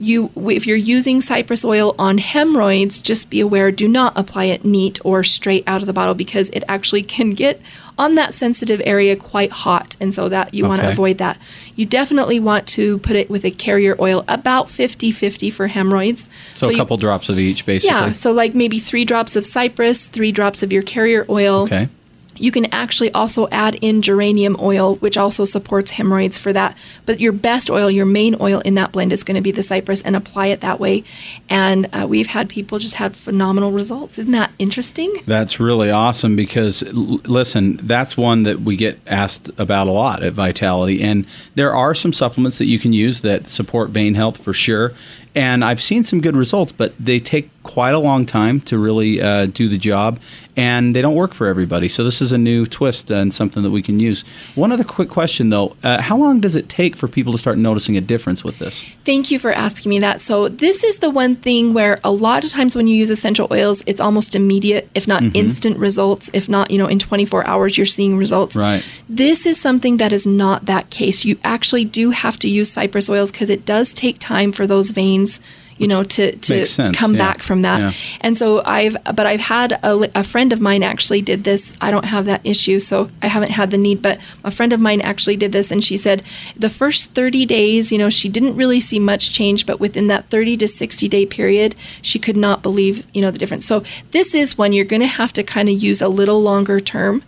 [SPEAKER 5] you, if you're using cypress oil on hemorrhoids, just be aware: do not apply it neat or straight out of the bottle because it actually can get on that sensitive area quite hot, and so that you want to avoid that. You definitely want to put it with a carrier oil about 50-50 for hemorrhoids.
[SPEAKER 1] So, a
[SPEAKER 5] you-
[SPEAKER 1] couple drops of each, basically.
[SPEAKER 5] yeah, so like maybe three drops of cypress, three drops of your carrier oil.
[SPEAKER 1] Okay.
[SPEAKER 5] You can actually also add in geranium oil, which also supports hemorrhoids for that. But your best oil, your main oil in that blend is going to be the cypress and apply it that way. And uh, we've had people just have phenomenal results. Isn't that interesting?
[SPEAKER 1] That's really awesome because, l- listen, that's one that we get asked about a lot at Vitality. And there are some supplements that you can use that support vein health for sure. And I've seen some good results, but they take quite a long time to really uh, do the job. And they don't work for everybody. So, this is a new twist and something that we can use. One other quick question, though uh, How long does it take for people to start noticing a difference with this?
[SPEAKER 5] Thank you for asking me that. So, this is the one thing where a lot of times when you use essential oils, it's almost immediate, if not
[SPEAKER 1] Mm-hmm.
[SPEAKER 5] instant results. If not, you know, in 24 hours, you're seeing results.
[SPEAKER 1] Right.
[SPEAKER 5] This is something that is not that case. You actually do have to use cypress oils because it does take time for those veins. You know, to, to
[SPEAKER 1] sense,
[SPEAKER 5] come
[SPEAKER 1] yeah.
[SPEAKER 5] back from that.
[SPEAKER 1] Yeah.
[SPEAKER 5] And so I've, but I've had a, a friend of mine actually did this. I don't have that issue, so I haven't had the need, but a friend of mine actually did this. And she said the first 30 days, you know, she didn't really see much change, but within that 30 to 60 day period, she could not believe, you know, the difference. So this is when you're going to have to kind of use a little longer term.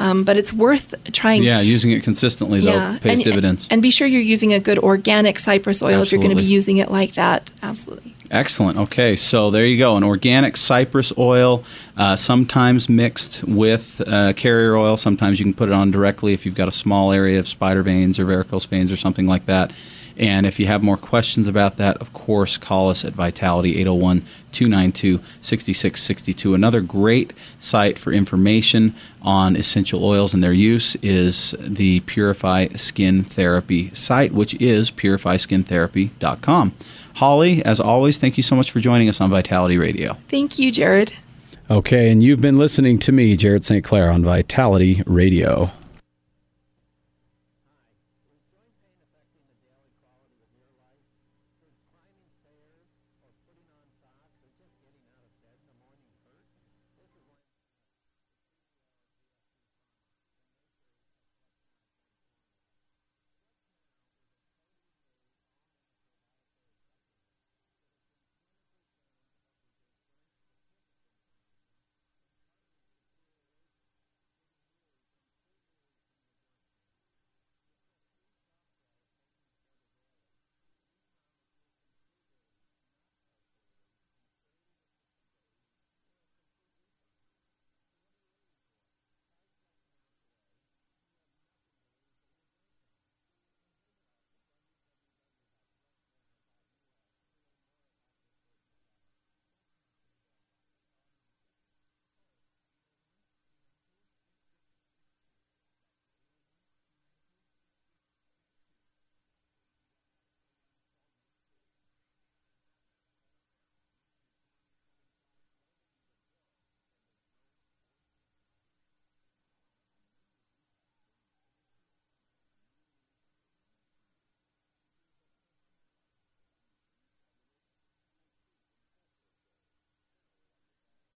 [SPEAKER 5] Um, but it's worth trying.
[SPEAKER 1] Yeah, using it consistently, though, pays
[SPEAKER 5] and,
[SPEAKER 1] dividends.
[SPEAKER 5] And be sure you're using a good organic cypress oil if you're going to be using it like that. Absolutely.
[SPEAKER 1] Excellent. Okay, so there you go. An organic cypress oil, uh, sometimes mixed with uh, carrier oil. Sometimes you can put it on directly if you've got a small area of spider veins or varicose veins or something like that. And if you have more questions about that, of course, call us at Vitality 801 292 6662. Another great site for information on essential oils and their use is the Purify Skin Therapy site, which is purifyskintherapy.com. Holly, as always, thank you so much for joining us on Vitality Radio.
[SPEAKER 5] Thank you, Jared.
[SPEAKER 1] Okay, and you've been listening to me, Jared St. Clair, on Vitality Radio.